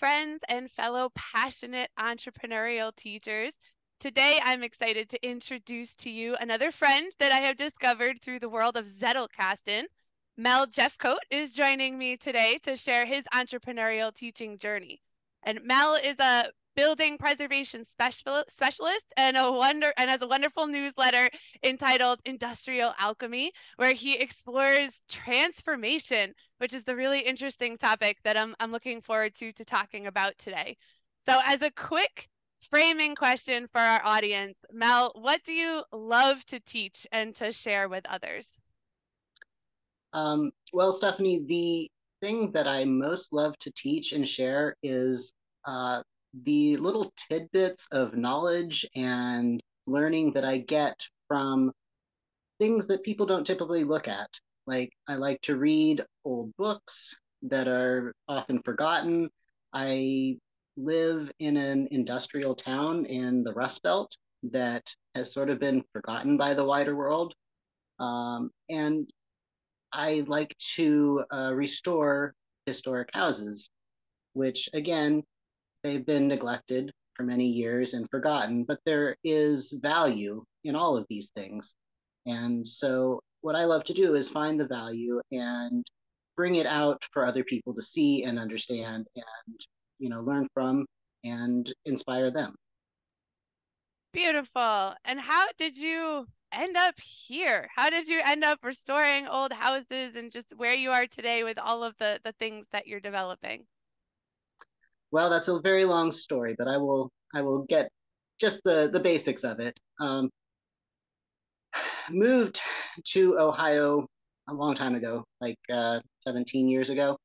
friends and fellow passionate entrepreneurial teachers. Today, I'm excited to introduce to you another friend that I have discovered through the world of Zettelkasten. Mel Jeffcoat is joining me today to share his entrepreneurial teaching journey. And Mel is a building preservation special, specialist and a wonder and has a wonderful newsletter entitled Industrial Alchemy, where he explores transformation, which is the really interesting topic that I'm I'm looking forward to to talking about today. So as a quick framing question for our audience, Mel, what do you love to teach and to share with others? Um, well, Stephanie, the thing that I most love to teach and share is uh, the little tidbits of knowledge and learning that I get from things that people don't typically look at. Like, I like to read old books that are often forgotten. I live in an industrial town in the Rust Belt that has sort of been forgotten by the wider world. Um, and I like to uh, restore historic houses, which again they've been neglected for many years and forgotten, but there is value in all of these things. And so, what I love to do is find the value and bring it out for other people to see and understand and you know learn from and inspire them. Beautiful. And how did you end up here? How did you end up restoring old houses and just where you are today with all of the the things that you're developing well, that's a very long story, but I will I will get just the the basics of it. Um, moved to Ohio a long time ago, like uh, 17 years ago,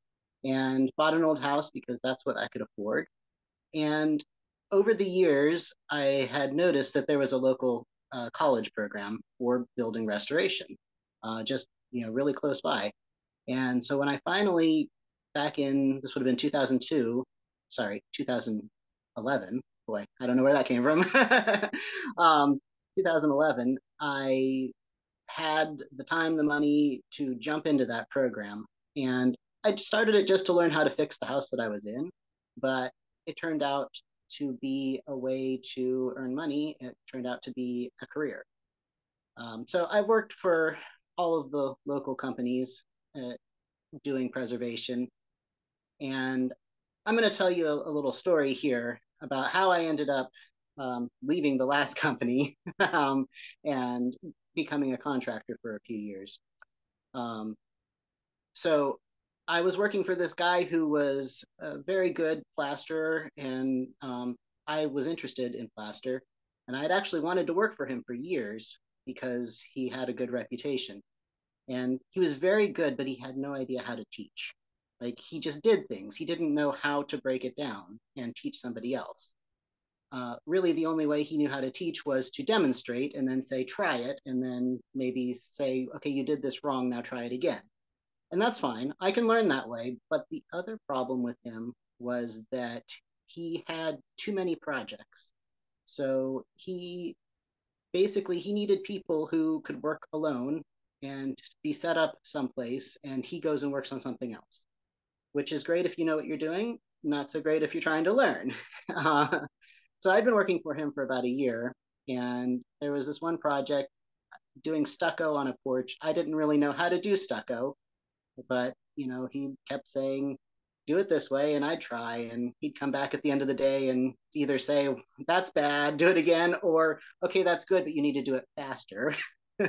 and bought an old house because that's what I could afford. And over the years, I had noticed that there was a local uh, college program for building restoration, uh, just you know really close by. And so when I finally, back in this would have been 2002, sorry, 2011. Boy, I don't know where that came from. um, 2011, I had the time, the money to jump into that program. And I started it just to learn how to fix the house that I was in. But it turned out to be a way to earn money. It turned out to be a career. Um, so I worked for all of the local companies uh, doing preservation. And I'm going to tell you a, a, little story here about how I ended up um, leaving the last company um, and becoming a contractor for a few years. Um, so I was working for this guy who was a very good plasterer, and um, I was interested in plaster. And I had actually wanted to work for him for years because he had a good reputation. And he was very good, but he had no idea how to teach. Like he just did things. He didn't know how to break it down and teach somebody else. Uh, really, the only way he knew how to teach was to demonstrate and then say, try it, and then maybe say, okay, you did this wrong, now try it again. And that's fine. I can learn that way. But the other problem with him was that he had too many projects. So he basically he needed people who could work alone and be set up someplace and he goes and works on something else which is great if you know what you're doing, not so great if you're trying to learn. Uh, so I'd been working for him for about a year, and there was this one project doing stucco on a porch. I didn't really know how to do stucco, but you know, he kept saying, do it this way, and I'd try, and he'd come back at the end of the day and either say, that's bad, do it again, or okay, that's good, but you need to do it faster.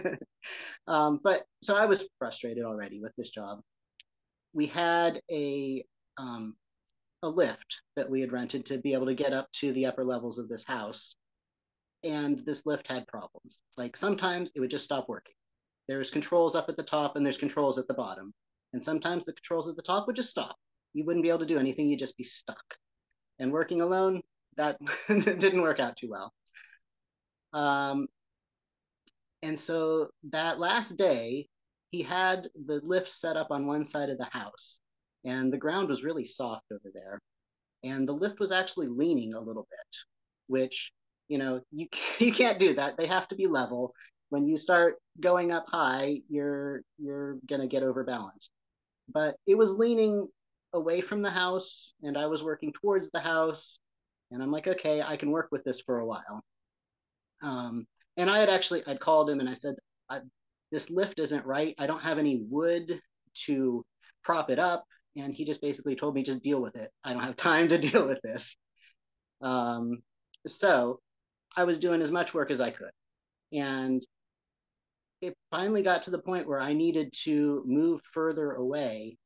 um, but so I was frustrated already with this job we had a um, a lift that we had rented to be able to get up to the upper levels of this house. And this lift had problems. Like sometimes it would just stop working. There's controls up at the top and there's controls at the bottom. And sometimes the controls at the top would just stop. You wouldn't be able to do anything, you'd just be stuck. And working alone, that didn't work out too well. Um, and so that last day, he had the lift set up on one side of the house, and the ground was really soft over there. And the lift was actually leaning a little bit, which, you know, you, you can't do that. They have to be level. When you start going up high, you're you're gonna get overbalanced. But it was leaning away from the house and I was working towards the house. And I'm like, okay, I can work with this for a while. Um, and I had actually, I'd called him and I said, this lift isn't right. I don't have any wood to prop it up. And he just basically told me, just deal with it. I don't have time to deal with this. Um, so I was doing as much work as I could. And it finally got to the point where I needed to move further away.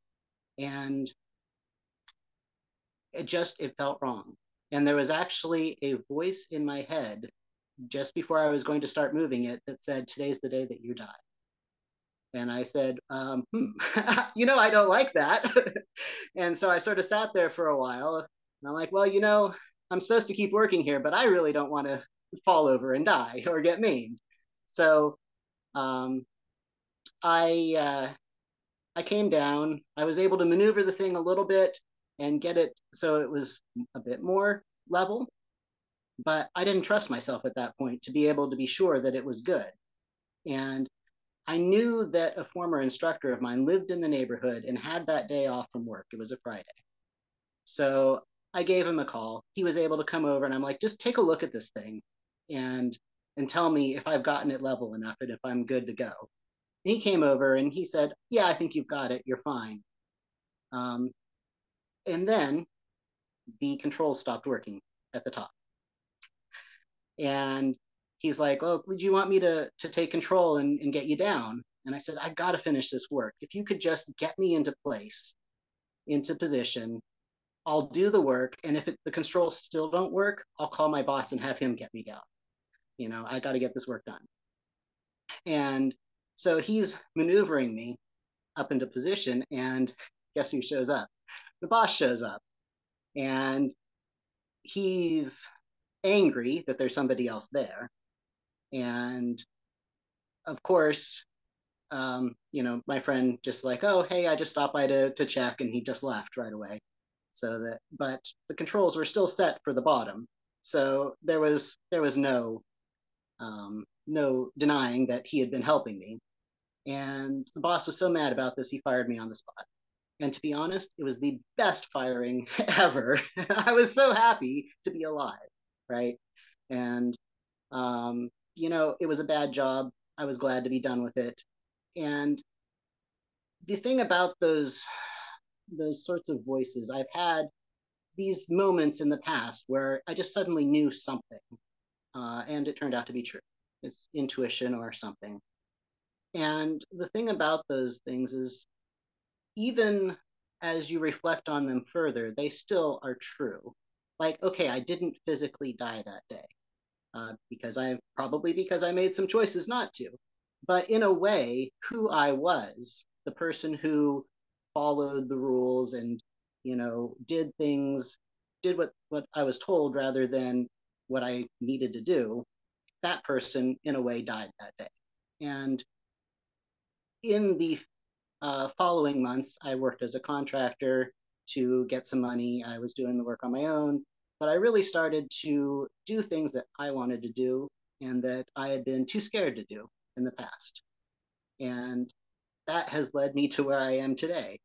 And it just, it felt wrong. And there was actually a voice in my head just before I was going to start moving it that said, Today's the day that you die. And I said, um, hmm, you know, I don't like that. and so I sort of sat there for a while. And I'm like, well, you know, I'm supposed to keep working here, but I really don't want to fall over and die or get maimed. So um, I uh, I came down. I was able to maneuver the thing a little bit and get it so it was a bit more level. But I didn't trust myself at that point to be able to be sure that it was good. And I knew that a former instructor of mine lived in the neighborhood and had that day off from work. It was a Friday. So I gave him a call. He was able to come over and I'm like, just take a look at this thing and and tell me if I've gotten it level enough and if I'm good to go. And he came over and he said, Yeah, I think you've got it. You're fine. Um, and then the controls stopped working at the top. And he's like, "Oh, would you want me to to take control and, and get you down?" And I said, "I got to finish this work. If you could just get me into place, into position, I'll do the work. And if it, the controls still don't work, I'll call my boss and have him get me down. You know, I got to get this work done." And so he's maneuvering me up into position, and guess who shows up? The boss shows up, and he's angry that there's somebody else there and of course, um, you know, my friend just like, oh, hey, I just stopped by to, to check, and he just left right away. So that, but the controls were still set for the bottom, so there was there was no um, no denying that he had been helping me. And the boss was so mad about this, he fired me on the spot. And to be honest, it was the best firing ever. I was so happy to be alive, right? And um, you know, it was a bad job. I was glad to be done with it. And the thing about those those sorts of voices, I've had these moments in the past where I just suddenly knew something, uh, and it turned out to be true. It's intuition or something. And the thing about those things is, even as you reflect on them further, they still are true. Like, okay, I didn't physically die that day uh, because I probably because I made some choices not to. But in a way, who I was, the person who followed the rules and you know did things, did what what I was told rather than what I needed to do, that person in a way died that day. And in the uh, following months, I worked as a contractor to get some money. I was doing the work on my own but I really started to do things that I wanted to do and that I had been too scared to do in the past. And that has led me to where I am today.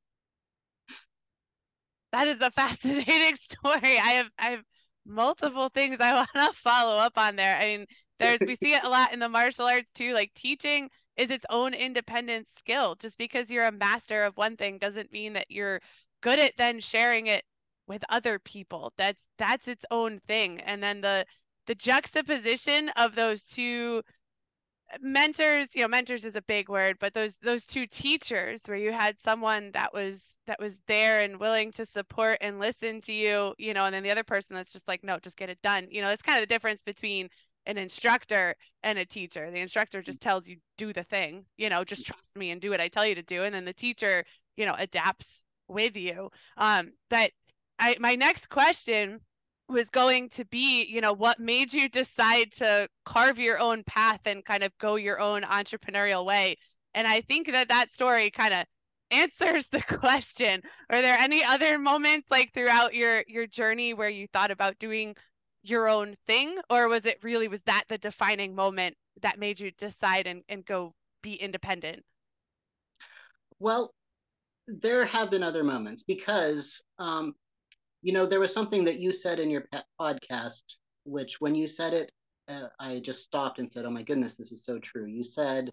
That is a fascinating story. I have I have multiple things I want to follow up on there. I mean, there's we see it a lot in the martial arts too, like teaching is its own independent skill. Just because you're a master of one thing doesn't mean that you're good at then sharing it with other people. That's that's its own thing. And then the the juxtaposition of those two mentors, you know, mentors is a big word, but those those two teachers where you had someone that was that was there and willing to support and listen to you, you know, and then the other person that's just like, no, just get it done. You know, it's kind of the difference between an instructor and a teacher. The instructor just tells you do the thing, you know, just trust me and do what I tell you to do. And then the teacher, you know, adapts with you. Um, that I my next question was going to be, you know, what made you decide to carve your own path and kind of go your own entrepreneurial way? And I think that that story kind of answers the question. Are there any other moments like throughout your your journey where you thought about doing your own thing or was it really was that the defining moment that made you decide and, and go be independent? Well, there have been other moments because, um, you know, there was something that you said in your podcast, which when you said it, uh, I just stopped and said, "Oh my goodness, this is so true." You said,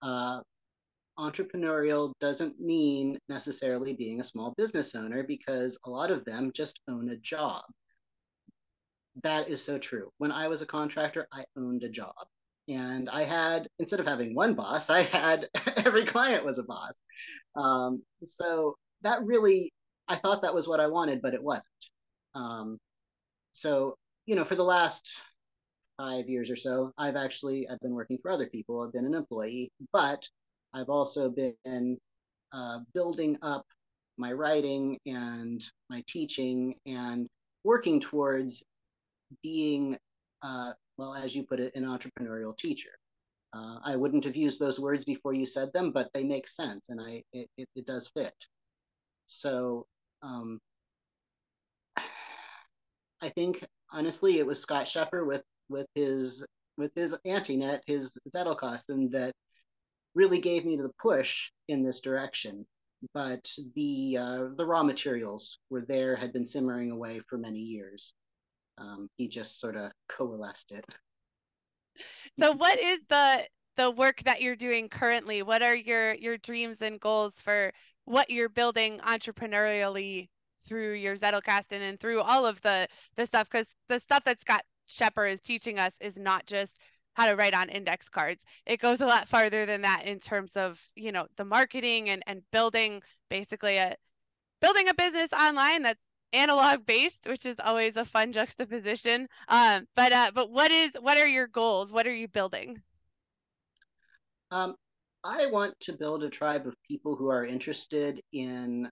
uh, "Entrepreneurial doesn't mean necessarily being a small business owner because a lot of them just own a job." That is so true. When I was a contractor, I owned a job, and I had instead of having one boss, I had every client was a boss. Um, so that really, I thought that was what I wanted, but it wasn't. Um, so you know, for the last five years or so, I've actually I've been working for other people. I've been an employee, but I've also been uh, building up my writing and my teaching and working towards being, uh, well, as you put it, an entrepreneurial teacher. Uh, I wouldn't have used those words before you said them, but they make sense, and I it, it, it does fit. So um, I think honestly, it was Scott Scheper with with his with his AntiNet, his Zettelkasten, that really gave me the push in this direction. But the uh, the raw materials were there, had been simmering away for many years. Um, he just sort of coalesced it. So, what is the the work that you're doing currently? What are your your dreams and goals for what you're building entrepreneurially through your Zettelkasten and through all of the the stuff? Because the stuff that Scott Scheper is teaching us is not just how to write on index cards. It goes a lot farther than that in terms of, you know, the marketing and, and building basically a building a business online that's analog based, which is always a fun juxtaposition. Um, but uh, but what is what are your goals? What are you building? Um, I want to build a tribe of people who are interested in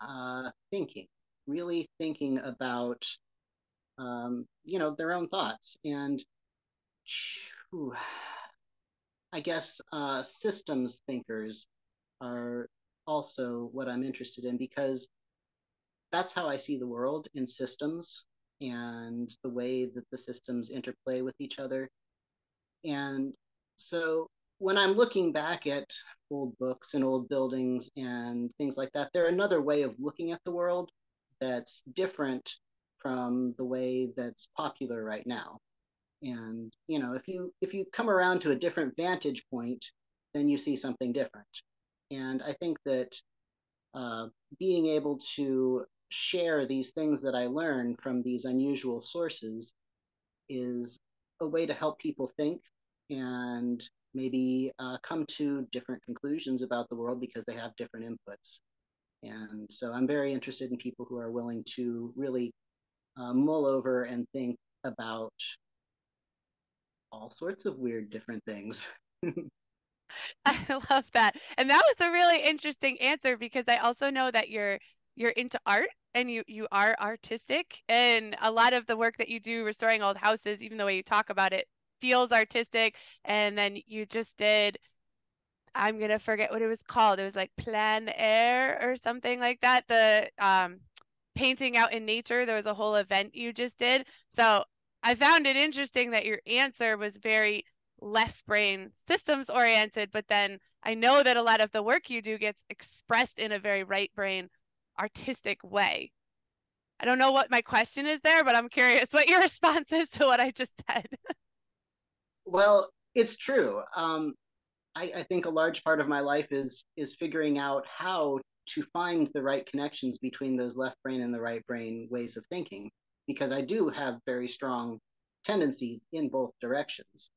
uh, thinking, really thinking about um, you know, their own thoughts. And whew, I guess uh, systems thinkers are also what I'm interested in because that's how I see the world in systems and the way that the systems interplay with each other. And so when I'm looking back at old books and old buildings and things like that, they're another way of looking at the world that's different from the way that's popular right now. And you know, if you if you come around to a different vantage point, then you see something different. And I think that uh, being able to share these things that I learn from these unusual sources is a way to help people think and maybe uh, come to different conclusions about the world because they have different inputs. And so I'm very interested in people who are willing to really uh, mull over and think about all sorts of weird different things. I love that. And that was a really interesting answer because I also know that you're you're into art and you you are artistic and a lot of the work that you do restoring old houses even the way you talk about it feels artistic and then you just did I'm to forget what it was called. It was like Plein air or something like that. The um painting out in nature. There was a whole event you just did. So I found it interesting that your answer was very left brain systems oriented, but then I know that a lot of the work you do gets expressed in a very right brain artistic way. I don't know what my question is there, but I'm curious what your response is to what I just said. well, it's true. Um, I, I think a large part of my life is is figuring out how to find the right connections between those left brain and the right brain ways of thinking because I do have very strong tendencies in both directions.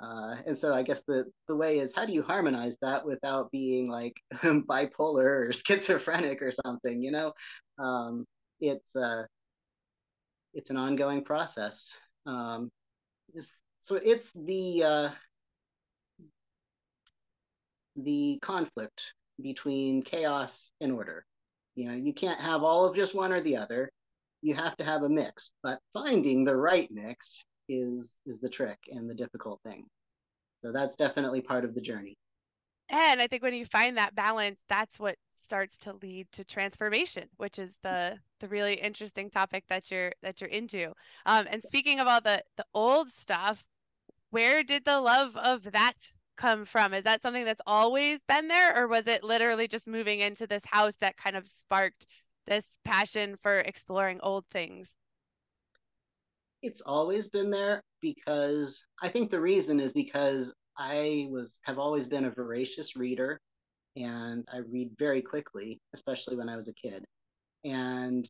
Uh, and so I guess the the way is how do you harmonize that without being like bipolar or schizophrenic or something? You know, um, it's uh, it's an ongoing process. Um, so it's the uh, the conflict between chaos and order. You know, you can't have all of just one or the other. You have to have a mix, but finding the right mix is is the trick and the difficult thing. So that's definitely part of the journey. And I think when you find that balance, that's what starts to lead to transformation, which is the the really interesting topic that you're that you're into. Um, and speaking of all the the old stuff, where did the love of that come from? Is that something that's always been there, or was it literally just moving into this house that kind of sparked this passion for exploring old things? It's always been there because I think the reason is because I was have always been a voracious reader and I read very quickly, especially when I was a kid. And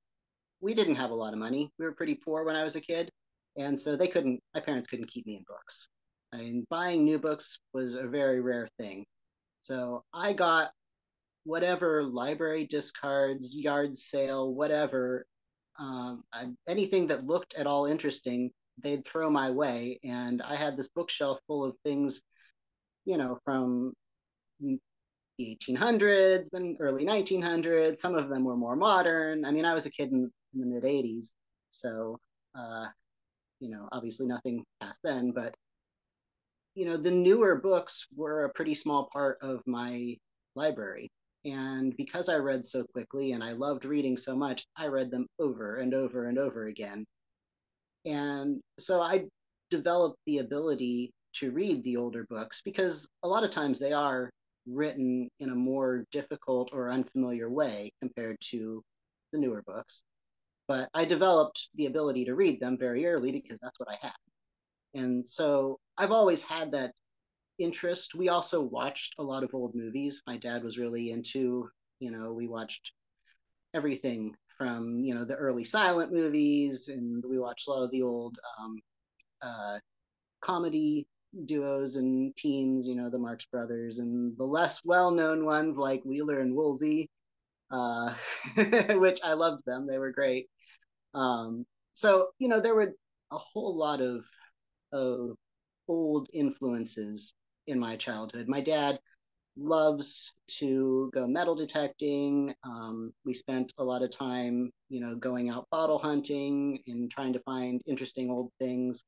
we didn't have a lot of money. We were pretty poor when I was a kid. And so they couldn't, my parents couldn't keep me in books. I mean, buying new books was a very rare thing. So I got whatever library discards, yard sale, whatever, um, I, anything that looked at all interesting, they'd throw my way. And I had this bookshelf full of things, you know, from the 1800s and early 1900s. Some of them were more modern. I mean, I was a kid in, in the mid 80s, so uh, you know, obviously nothing past then. But you know, the newer books were a pretty small part of my library. And because I read so quickly and I loved reading so much, I read them over and over and over again. And so I developed the ability to read the older books because a lot of times they are written in a more difficult or unfamiliar way compared to the newer books. But I developed the ability to read them very early because that's what I had. And so I've always had that interest. We also watched a lot of old movies. My dad was really into, you know, we watched everything from, you know, the early silent movies, and we watched a lot of the old um, uh, comedy duos and teams, you know, the Marx Brothers, and the less well known ones like Wheeler and Woolsey, uh, which I loved them. They were great. Um, so, you know, there were a whole lot of, of old influences in my childhood. My dad loves to go metal detecting. Um, we spent a lot of time, you know, going out bottle hunting and trying to find interesting old things.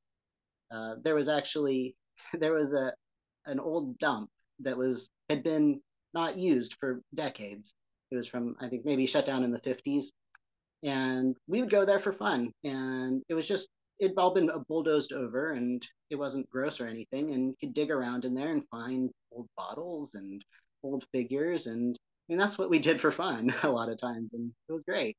Uh, there was actually there was a an old dump that was had been not used for decades. It was from I think maybe shut down in the 50s, and we would go there for fun. And it was just it'd all been bulldozed over and it wasn't gross or anything and you could dig around in there and find old bottles and old figures and I mean that's what we did for fun a lot of times and it was great.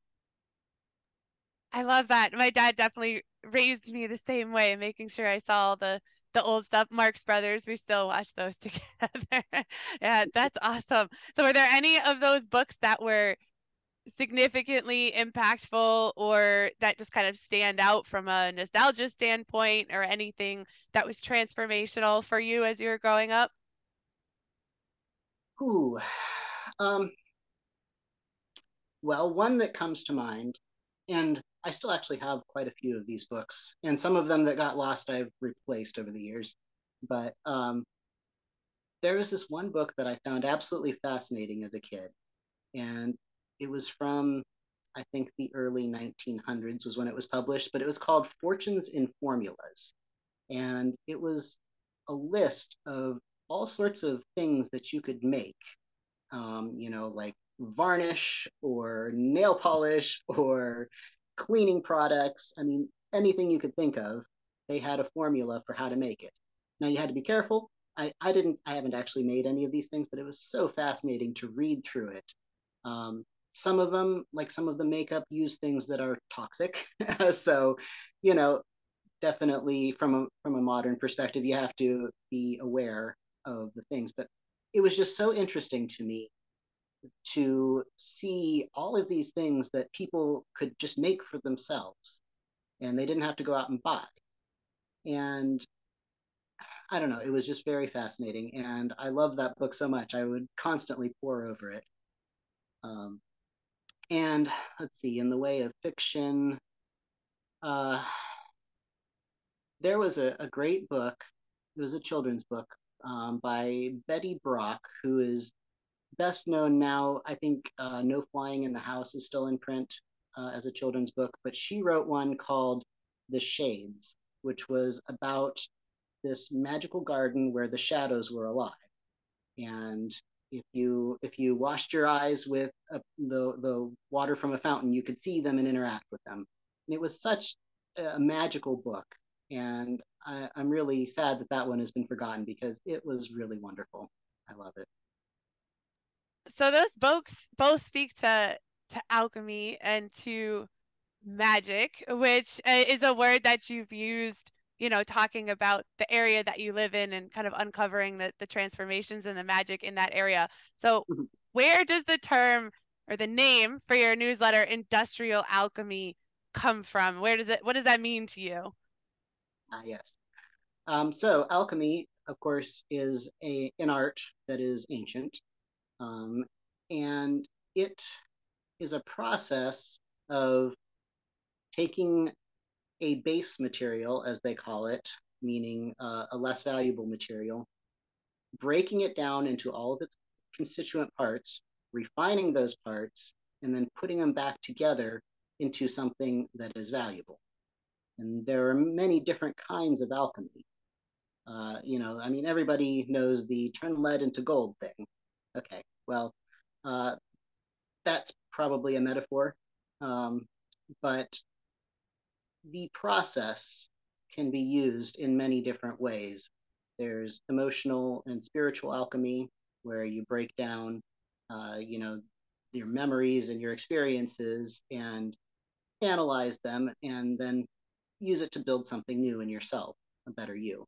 I love that. My dad definitely raised me the same way, making sure I saw the the old stuff. Marx Brothers, we still watch those together. yeah, that's awesome. So, were there any of those books that were significantly impactful or that just kind of stand out from a nostalgia standpoint or anything that was transformational for you as you were growing up? Ooh. Um, well, one that comes to mind, and I still actually have quite a few of these books, and some of them that got lost I've replaced over the years. But um, there was this one book that I found absolutely fascinating as a kid, and it was from I think the early 1900s was when it was published, but it was called Fortunes in Formulas. And it was a list of all sorts of things that you could make, um, you know, like varnish or nail polish or cleaning products. I mean, anything you could think of, they had a formula for how to make it. Now you had to be careful. I, I didn't, I haven't actually made any of these things, but it was so fascinating to read through it. Um, some of them, like some of the makeup, use things that are toxic. so, you know, definitely from a from a modern perspective, you have to be aware of the things. But it was just so interesting to me to see all of these things that people could just make for themselves and they didn't have to go out and buy. And I don't know, it was just very fascinating. And I love that book so much. I would constantly pore over it. Um, and let's see, in the way of fiction, uh, there was a, a great book. It was a children's book um, by Betty Brock, who is best known now. I think uh, No Flying in the House is still in print uh, as a children's book, but she wrote one called The Shades, which was about this magical garden where the shadows were alive. And if you if you washed your eyes with a, the the water from a fountain, you could see them and interact with them. And it was such a magical book, and I, I'm really sad that that one has been forgotten because it was really wonderful. I love it. So those books both speak to to alchemy and to magic, which uh, is a word that you've used, you know, talking about the area that you live in and kind of uncovering the, the transformations and the magic in that area. So, Mm-hmm. where does the term or the name for your newsletter, Industrial Alchemy, come from? Where does it, what does that mean to you? Ah, yes. Um, so alchemy, of course, is a an art that is ancient, um, and it is a process of taking a base material, as they call it, meaning uh, a less valuable material, breaking it down into all of its constituent parts, refining those parts, and then putting them back together into something that is valuable. And there are many different kinds of alchemy. Uh, you know, I mean, everybody knows the turn lead into gold thing. Okay, well, uh, that's probably a metaphor, um, but the process can be used in many different ways. There's emotional and spiritual alchemy, where you break down, uh, you know, your memories and your experiences and analyze them, and then use it to build something new in yourself, a better you.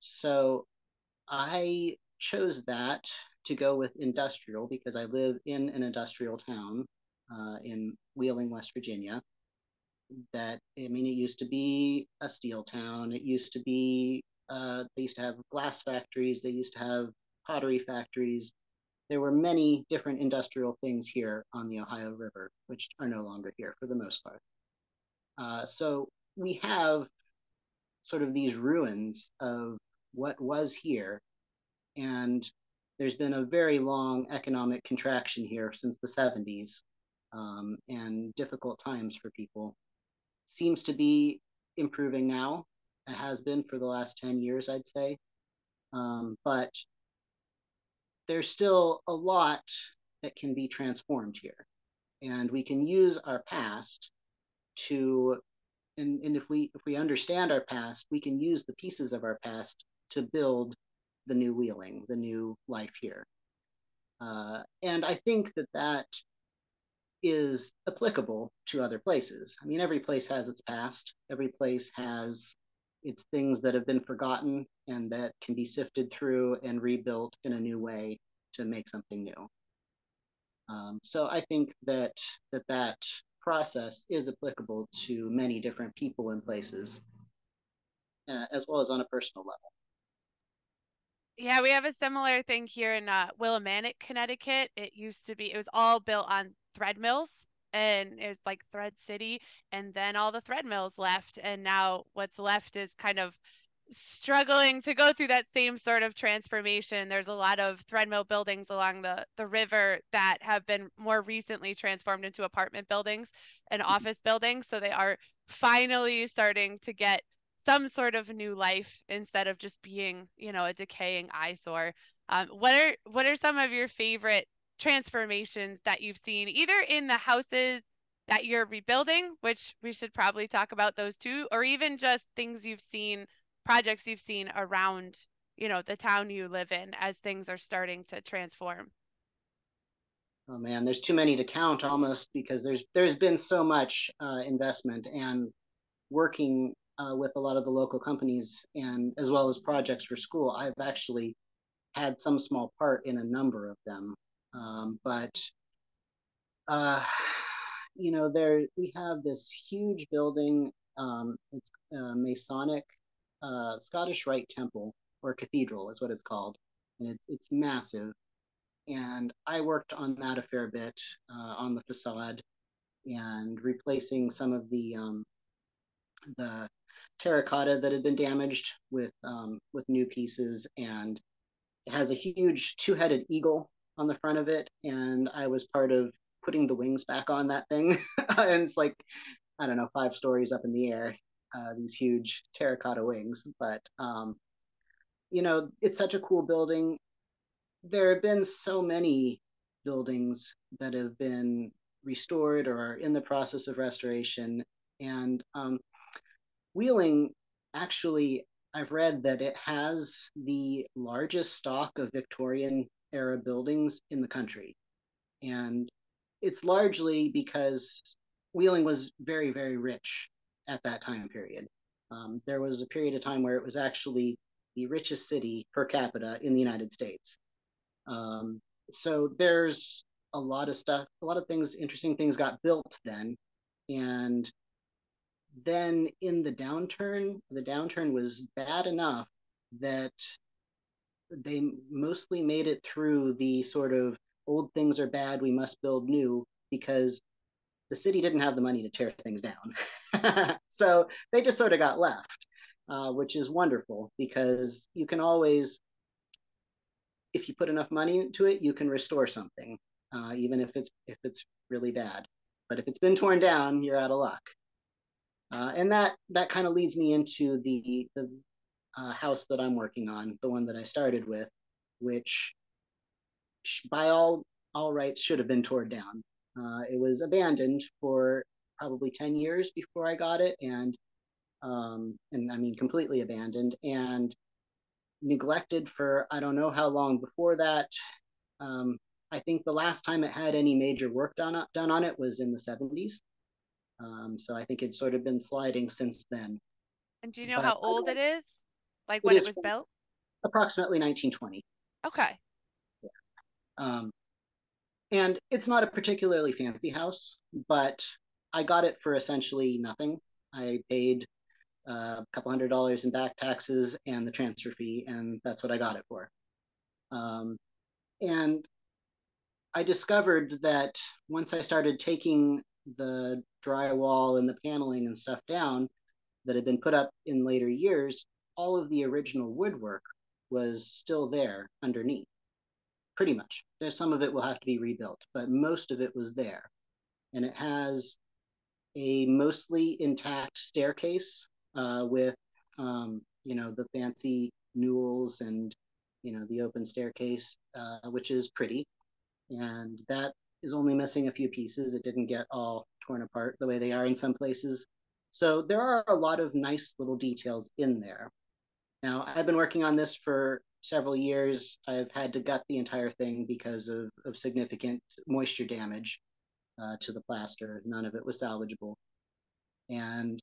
So I chose that to go with industrial because I live in an industrial town uh, in Wheeling, West Virginia. That I mean, it used to be a steel town. It used to be uh, they used to have glass factories. They used to have pottery factories. There were many different industrial things here on the Ohio River, which are no longer here for the most part. Uh, so we have sort of these ruins of what was here. And there's been a very long economic contraction here since the 70s um, and difficult times for people. Seems to be improving now. It has been for the last 10 years, I'd say. Um, but there's still a lot that can be transformed here. And we can use our past to and, and if we if we understand our past, we can use the pieces of our past to build the new Wheeling, the new life here. Uh, and I think that that is applicable to other places. I mean, every place has its past. Every place has its things that have been forgotten and that can be sifted through and rebuilt in a new way to make something new. Um, so I think that that that process is applicable to many different people and places, uh, as well as on a personal level. Yeah, we have a similar thing here in uh, Willimantic, Connecticut. It used to be, it was all built on thread mills and it was like Thread City. And then all the thread mills left. And now what's left is kind of struggling to go through that same sort of transformation. There's a lot of thread mill buildings along the, the river that have been more recently transformed into apartment buildings and office buildings. So they are finally starting to get some sort of new life instead of just being, you know, a decaying eyesore. Um, what are what are some of your favorite transformations that you've seen, either in the houses that you're rebuilding, which we should probably talk about those too, or even just things you've seen, projects you've seen around, you know, the town you live in as things are starting to transform? Oh man, there's too many to count almost because there's there's been so much uh, investment and working uh, with a lot of the local companies and as well as projects for school. I've actually had some small part in a number of them, um, but uh, you know, there we have this huge building. Um, it's a Masonic uh, Scottish Rite Temple or Cathedral is what it's called, and it's it's massive. And I worked on that a fair bit uh, on the facade and replacing some of the um, the terracotta that had been damaged with um, with new pieces, and it has a huge two-headed eagle on the front of it, and I was part of putting the wings back on that thing, and it's like I don't know five stories up in the air, uh, these huge terracotta wings, but um, you know it's such a cool building. There have been so many buildings that have been restored or are in the process of restoration, and um, Wheeling actually, I've read that it has the largest stock of Victorian era buildings in the country. And it's largely because Wheeling was very, very rich at that time period. Um, there was a period of time where it was actually the richest city per capita in the United States. Um, so there's a lot of stuff, a lot of things, interesting things got built then. And then in the downturn, the downturn was bad enough that they mostly made it through the sort of old things are bad, we must build new because the city didn't have the money to tear things down. so they just sort of got left, uh, which is wonderful because you can always, if you put enough money into it, you can restore something, uh, even if it's if it's really bad. But if it's been torn down, you're out of luck. Uh, and that that kind of leads me into the the uh, house that I'm working on, the one that I started with, which by all all rights should have been torn down. Uh, it was abandoned for probably 10 years before I got it, and um, and I mean completely abandoned and neglected for I don't know how long before that. Um, I think the last time it had any major work done done on it was in the 70s. Um, so I think it's sort of been sliding since then. And do you know but how old it is? Like when it, it was built? Approximately 1920. Okay. Yeah. Um, and it's not a particularly fancy house, but I got it for essentially nothing. I paid uh, a couple hundred dollars in back taxes and the transfer fee, and that's what I got it for. Um, and I discovered that once I started taking the drywall and the paneling and stuff down that had been put up in later years, all of the original woodwork was still there underneath pretty much. There's some of it will have to be rebuilt, but most of it was there. And it has a mostly intact staircase uh, with, um, you know, the fancy newels and, you know, the open staircase, uh, which is pretty. And that is only missing a few pieces. It didn't get all torn apart the way they are in some places. So there are a lot of nice little details in there. Now, I've been working on this for several years, I've had to gut the entire thing because of, of significant moisture damage uh, to the plaster. None of it was salvageable. And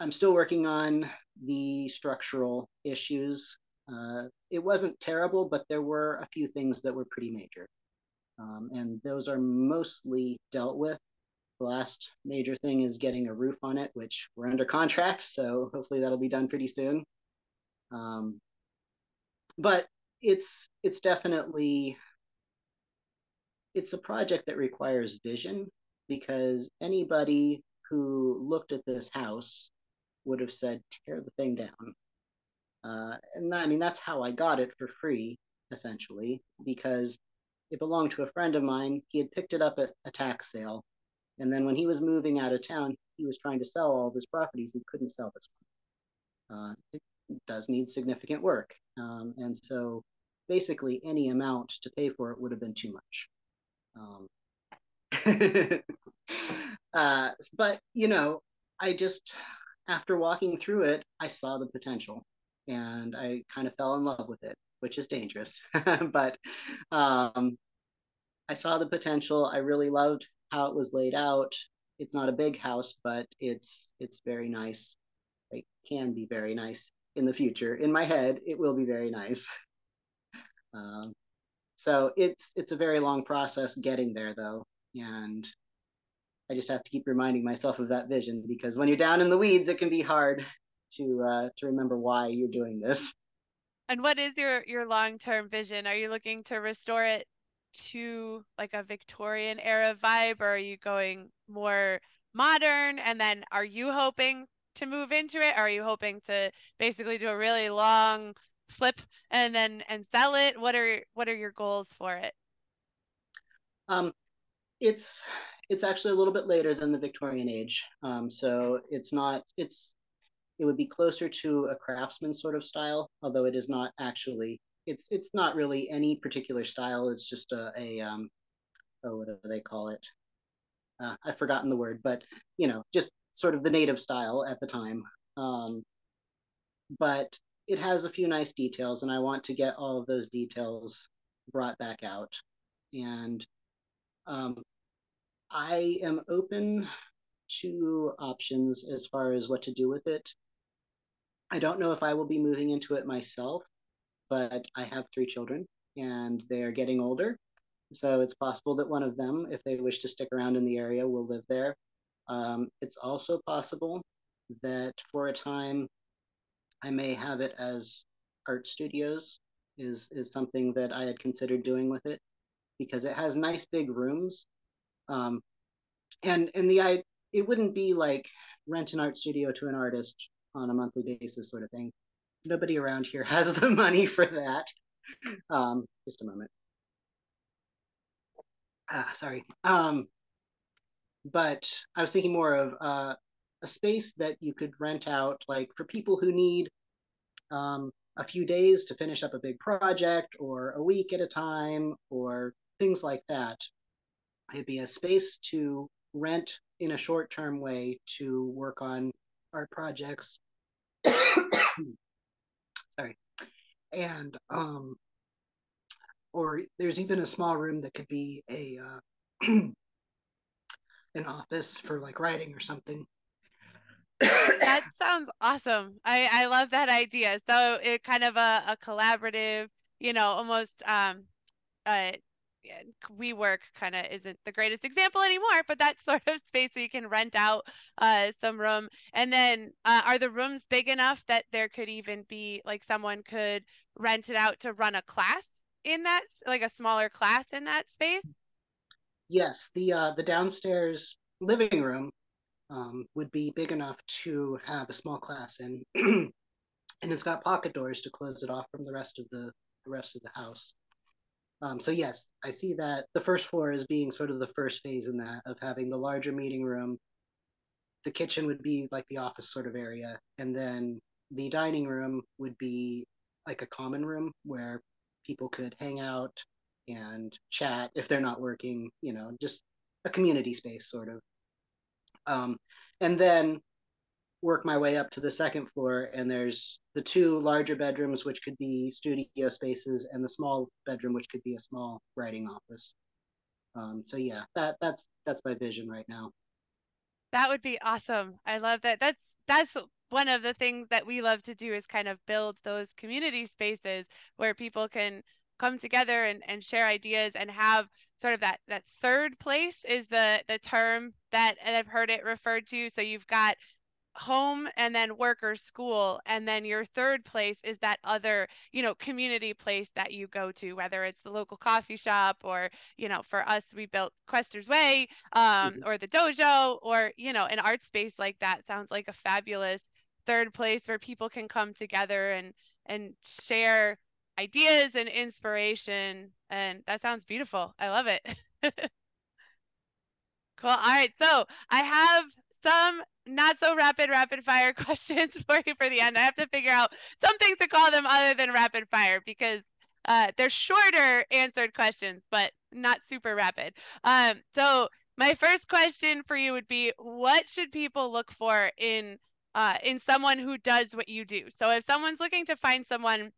I'm still working on the structural issues. Uh, it wasn't terrible, but there were a few things that were pretty major. Um, and those are mostly dealt with. The last major thing is getting a roof on it, which we're under contract, so hopefully that'll be done pretty soon. Um, but it's it's definitely it's a project that requires vision because anybody who looked at this house would have said tear the thing down uh, and i mean that's how i got it for free essentially because it belonged to a friend of mine. He had picked it up at a tax sale. And then when he was moving out of town he was trying to sell all of his properties. He couldn't sell this one. Uh, it does need significant work. Um, and so basically any amount to pay for it would have been too much. Um, uh, but, you know, I just, after walking through it, I saw the potential and I kind of fell in love with it, which is dangerous. but um, I saw the potential. I really loved how it was laid out. It's not a big house, but it's it's very nice. It can be very nice in the future. In my head, it will be very nice. Um, so it's it's a very long process getting there though, and I just have to keep reminding myself of that vision because when you're down in the weeds, it can be hard to uh, to remember why you're doing this. And what is your your long term vision? Are you looking to restore it to like a Victorian era vibe, or are you going more modern? And then are you hoping to move into it? Are you hoping to basically do a really long flip and then and sell it? What are what are your goals for it? Um, it's it's actually a little bit later than the Victorian age. Um, so it's not it's it would be closer to a craftsman sort of style, although it is not actually. It's it's not really any particular style. It's just a, a um, oh, what do they call it? Uh, I've forgotten the word, but you know, just sort of the native style at the time. Um, but it has a few nice details, and I want to get all of those details brought back out. And um, I am open to options as far as what to do with it. I don't know if I will be moving into it myself, but I have three children and they're getting older. So it's possible that one of them, if they wish to stick around in the area, will live there. Um, it's also possible that for a time I may have it as art studios is is something that I had considered doing with it because it has nice big rooms. Um, and and the I it wouldn't be like rent an art studio to an artist on a monthly basis sort of thing. Nobody around here has the money for that. Um, just a moment. Ah, sorry. Um, but I was thinking more of uh, a space that you could rent out, like for people who need um, a few days to finish up a big project, or a week at a time, or things like that. It'd be a space to rent in a short term way to work on art projects. Sorry. And um, or there's even a small room that could be a uh, an office for like writing or something. that sounds awesome. I I love that idea. So it kind of a, a collaborative, you know, almost um uh WeWork kind of isn't the greatest example anymore, but that sort of space where you can rent out uh, some room. And then, uh, are the rooms big enough that there could even be like someone could rent it out to run a class in that, like a smaller class in that space? Yes, the uh, the downstairs living room um, would be big enough to have a small class in, and it's got pocket doors to close it off from the rest of the, the rest of the house. Um, so yes, I see that the first floor is being sort of the first phase in that of having the larger meeting room. The kitchen would be like the office sort of area, and then the dining room would be like a common room where people could hang out and chat if they're not working. You know, just a community space sort of. Um, and then work my way up to the second floor and there's the two larger bedrooms which could be studio spaces and the small bedroom which could be a small writing office. Um, so yeah that that's that's my vision right now. That would be awesome. I love that. That's that's one of the things that we love to do is kind of build those community spaces where people can come together and, and share ideas and have sort of that that third place is the the term that I've heard it referred to. So you've got home and then work or school and then your third place is that other you know community place that you go to whether it's the local coffee shop or you know for us we built questers way um, mm-hmm. or the dojo or you know an art space like that sounds like a fabulous third place where people can come together and and share ideas and inspiration and that sounds beautiful. I love it. Cool. All right. So i have some not so rapid rapid fire questions for you for the end. I have to figure out something to call them other than rapid fire because uh, they're shorter answered questions, but not super rapid. Um, so my first question for you would be, what should people look for in uh, in someone who does what you do? So if someone's looking to find someone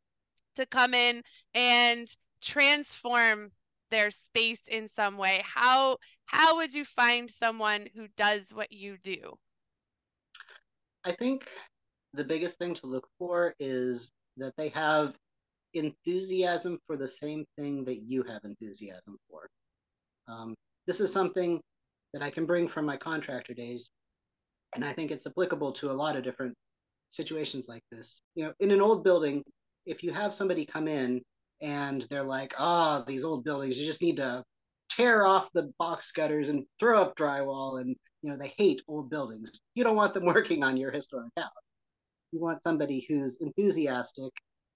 to come in and transform their space in some way, how how would you find someone who does what you do? I think the biggest thing to look for is that they have enthusiasm for the same thing that you have enthusiasm for. Um, this is something that I can bring from my contractor days, and I think it's applicable to a lot of different situations like this. You know, in an old building, if you have somebody come in and they're like, "Ah, oh, these old buildings, you just need to tear off the box gutters and throw up drywall and you know they hate old buildings. You don't want them working on your historic house. You want somebody who's enthusiastic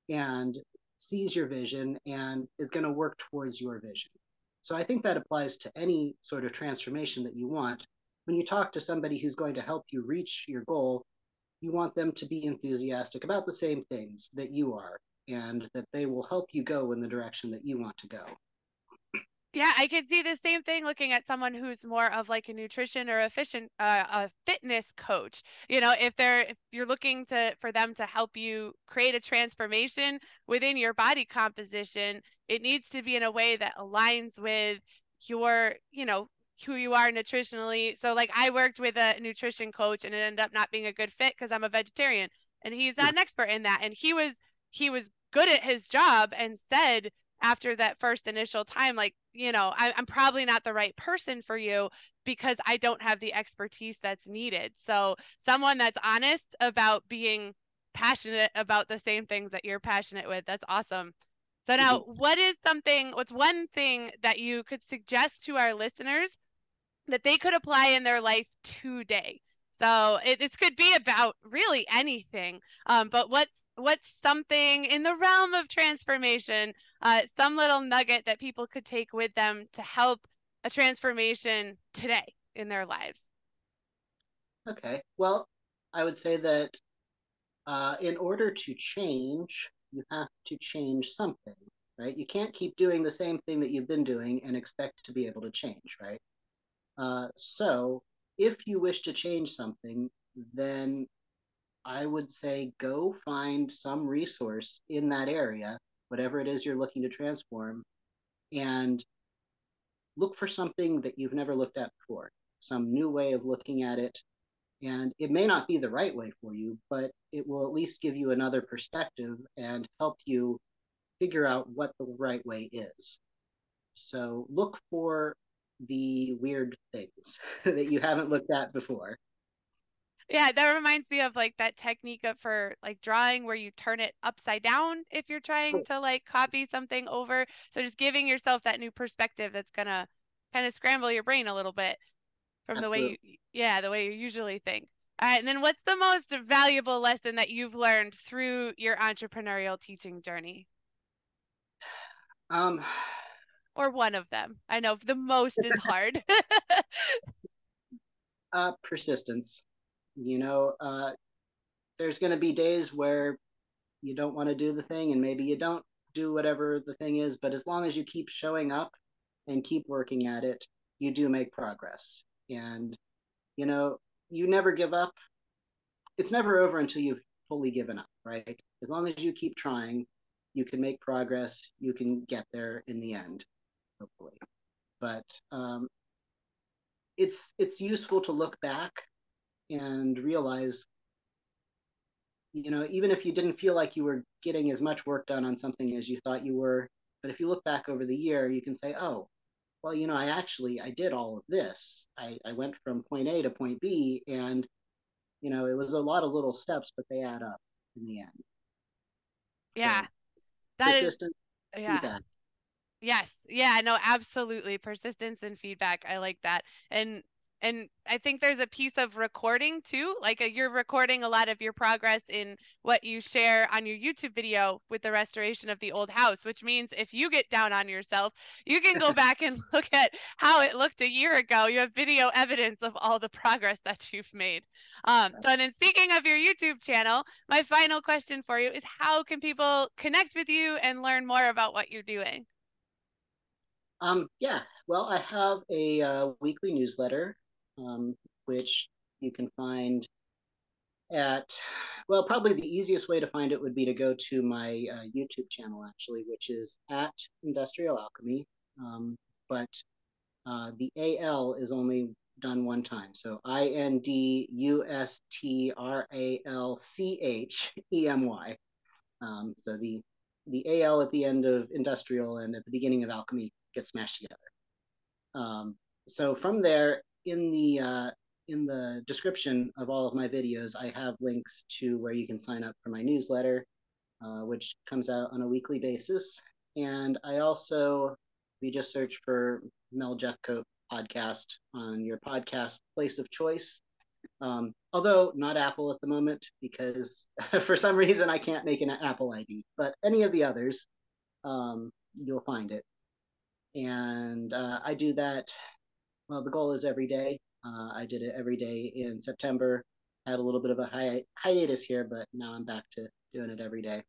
and sees your vision and is going to work towards your vision. So i think that applies to any sort of transformation that you want. When you talk to somebody who's going to help you reach your goal you want them to be enthusiastic about the same things that you are and that they will help you go in the direction that you want to go Yeah, I could see the same thing looking at someone who's more of like a nutrition or efficient uh, a fitness coach. You know, if they're if you're looking to for them to help you create a transformation within your body composition, it needs to be in a way that aligns with your, you know, who you are nutritionally. So like I worked with a nutrition coach and it ended up not being a good fit because I'm a vegetarian and he's not an expert in that and he was he was good at his job and said after that first initial time like you know I, i'm probably not the right person for you because i don't have the expertise that's needed. So someone that's honest about being passionate about the same things that you're passionate with that's awesome. So now mm-hmm. what is something what's one thing that you could suggest to our listeners that they could apply in their life today? So it, this could be about really anything um, but what's what's something in the realm of transformation, uh, some little nugget that people could take with them to help a transformation today in their lives? Okay. Well, I would say that uh, in order to change, you have to change something, right? You can't keep doing the same thing that you've been doing and expect to be able to change, right? Uh, so, if you wish to change something, then I would say go find some resource in that area, whatever it is you're looking to transform, and look for something that you've never looked at before, some new way of looking at it. And it may not be the right way for you, but it will at least give you another perspective and help you figure out what the right way is. So look for the weird things that you haven't looked at before. Yeah, that reminds me of like that technique of for like drawing where you turn it upside down if you're trying to like copy something over. So just giving yourself that new perspective that's gonna kind of scramble your brain a little bit from Absolutely. the way you yeah, the way you usually think. All right, and then what's the most valuable lesson that you've learned through your entrepreneurial teaching journey? Um or one of them. I know the most is hard. uh persistence you know, uh, there's going to be days where you don't want to do the thing and maybe you don't do whatever the thing is, but as long as you keep showing up and keep working at it, you do make progress. And, you know, you never give up. It's never over until you've fully given up, right? As long as you keep trying, you can make progress, you can get there in the end, hopefully. But um, it's it's useful to look back and realize you know even if you didn't feel like you were getting as much work done on something as you thought you were but if you look back over the year you can say oh well you know i actually i did all of this. I, I went from point a to point b and you know it was a lot of little steps but they add up in the end. Yeah. So, that is yeah. feedback. yes. Yeah no absolutely. Persistence and feedback. I like that. And and I think there's a piece of recording too. Like a, uh, you're recording a lot of your progress in what you share on your YouTube video with the restoration of the old house, which means if you get down on yourself, you can go back and look at how it looked a year ago. You have video evidence of all the progress that you've made. Um, so, then speaking of your YouTube channel, my final question for you is how can people connect with you and learn more about what you're doing? Um, yeah, well, I have a uh, weekly newsletter um, which you can find at, well, probably the easiest way to find it would be to go to my uh, YouTube channel, actually, which is at Industrial Alchemy. Um, but uh, the AL is only done one time. So I N D U S T R A L C H E M Y. Um, so the the AL at the end of industrial and at the beginning of alchemy get smashed together. Um, so from there, in the uh, in the description of all of my videos, I have links to where you can sign up for my newsletter, uh, which comes out on a weekly basis. And I also, if you just search for Mel Jeffcoat podcast on your podcast place of choice, um, although not Apple at the moment because for some reason I can't make an Apple ID, but any of the others, um, you'll find it. And uh, I do that well, the goal is every day. Uh, I did it every day in September. Had a little bit of a hi- hiatus here, but now I'm back to doing it every day.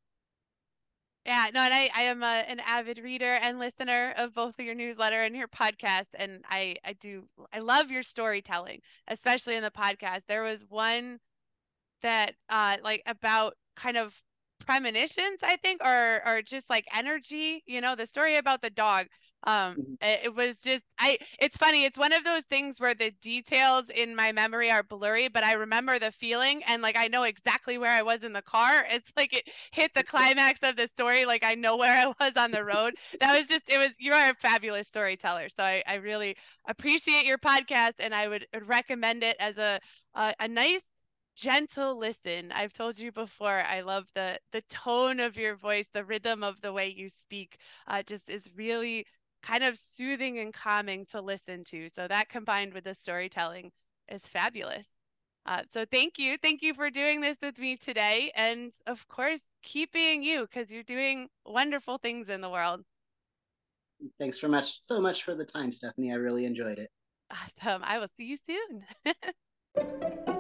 Yeah, no, and I, I am a, an avid reader and listener of both of your newsletter and your podcast, and I, I do, I love your storytelling, especially in the podcast. There was one that, uh, like about kind of premonitions, I think, or, or just like energy, you know, the story about the dog. Um, Mhm. it, it was just, I, it's funny. It's one of those things where the details in my memory are blurry, but I remember the feeling and like I know exactly where I was in the car. It's like it hit the climax of the story. Like I know where I was on the road. That was just, it was, you are a fabulous storyteller. So I, I really appreciate your podcast and I would, would recommend it as a, a, a nice gentle listen. I've told you before, I love the the tone of your voice, the rhythm of the way you speak. Uh, just is really kind of soothing and calming to listen to. So that combined with the storytelling is fabulous. Uh, so thank you, thank you for doing this with me today, and of course, keep being you because you're doing wonderful things in the world. Thanks for much so much for the time, Stephanie. I really enjoyed it. Awesome. I will see you soon.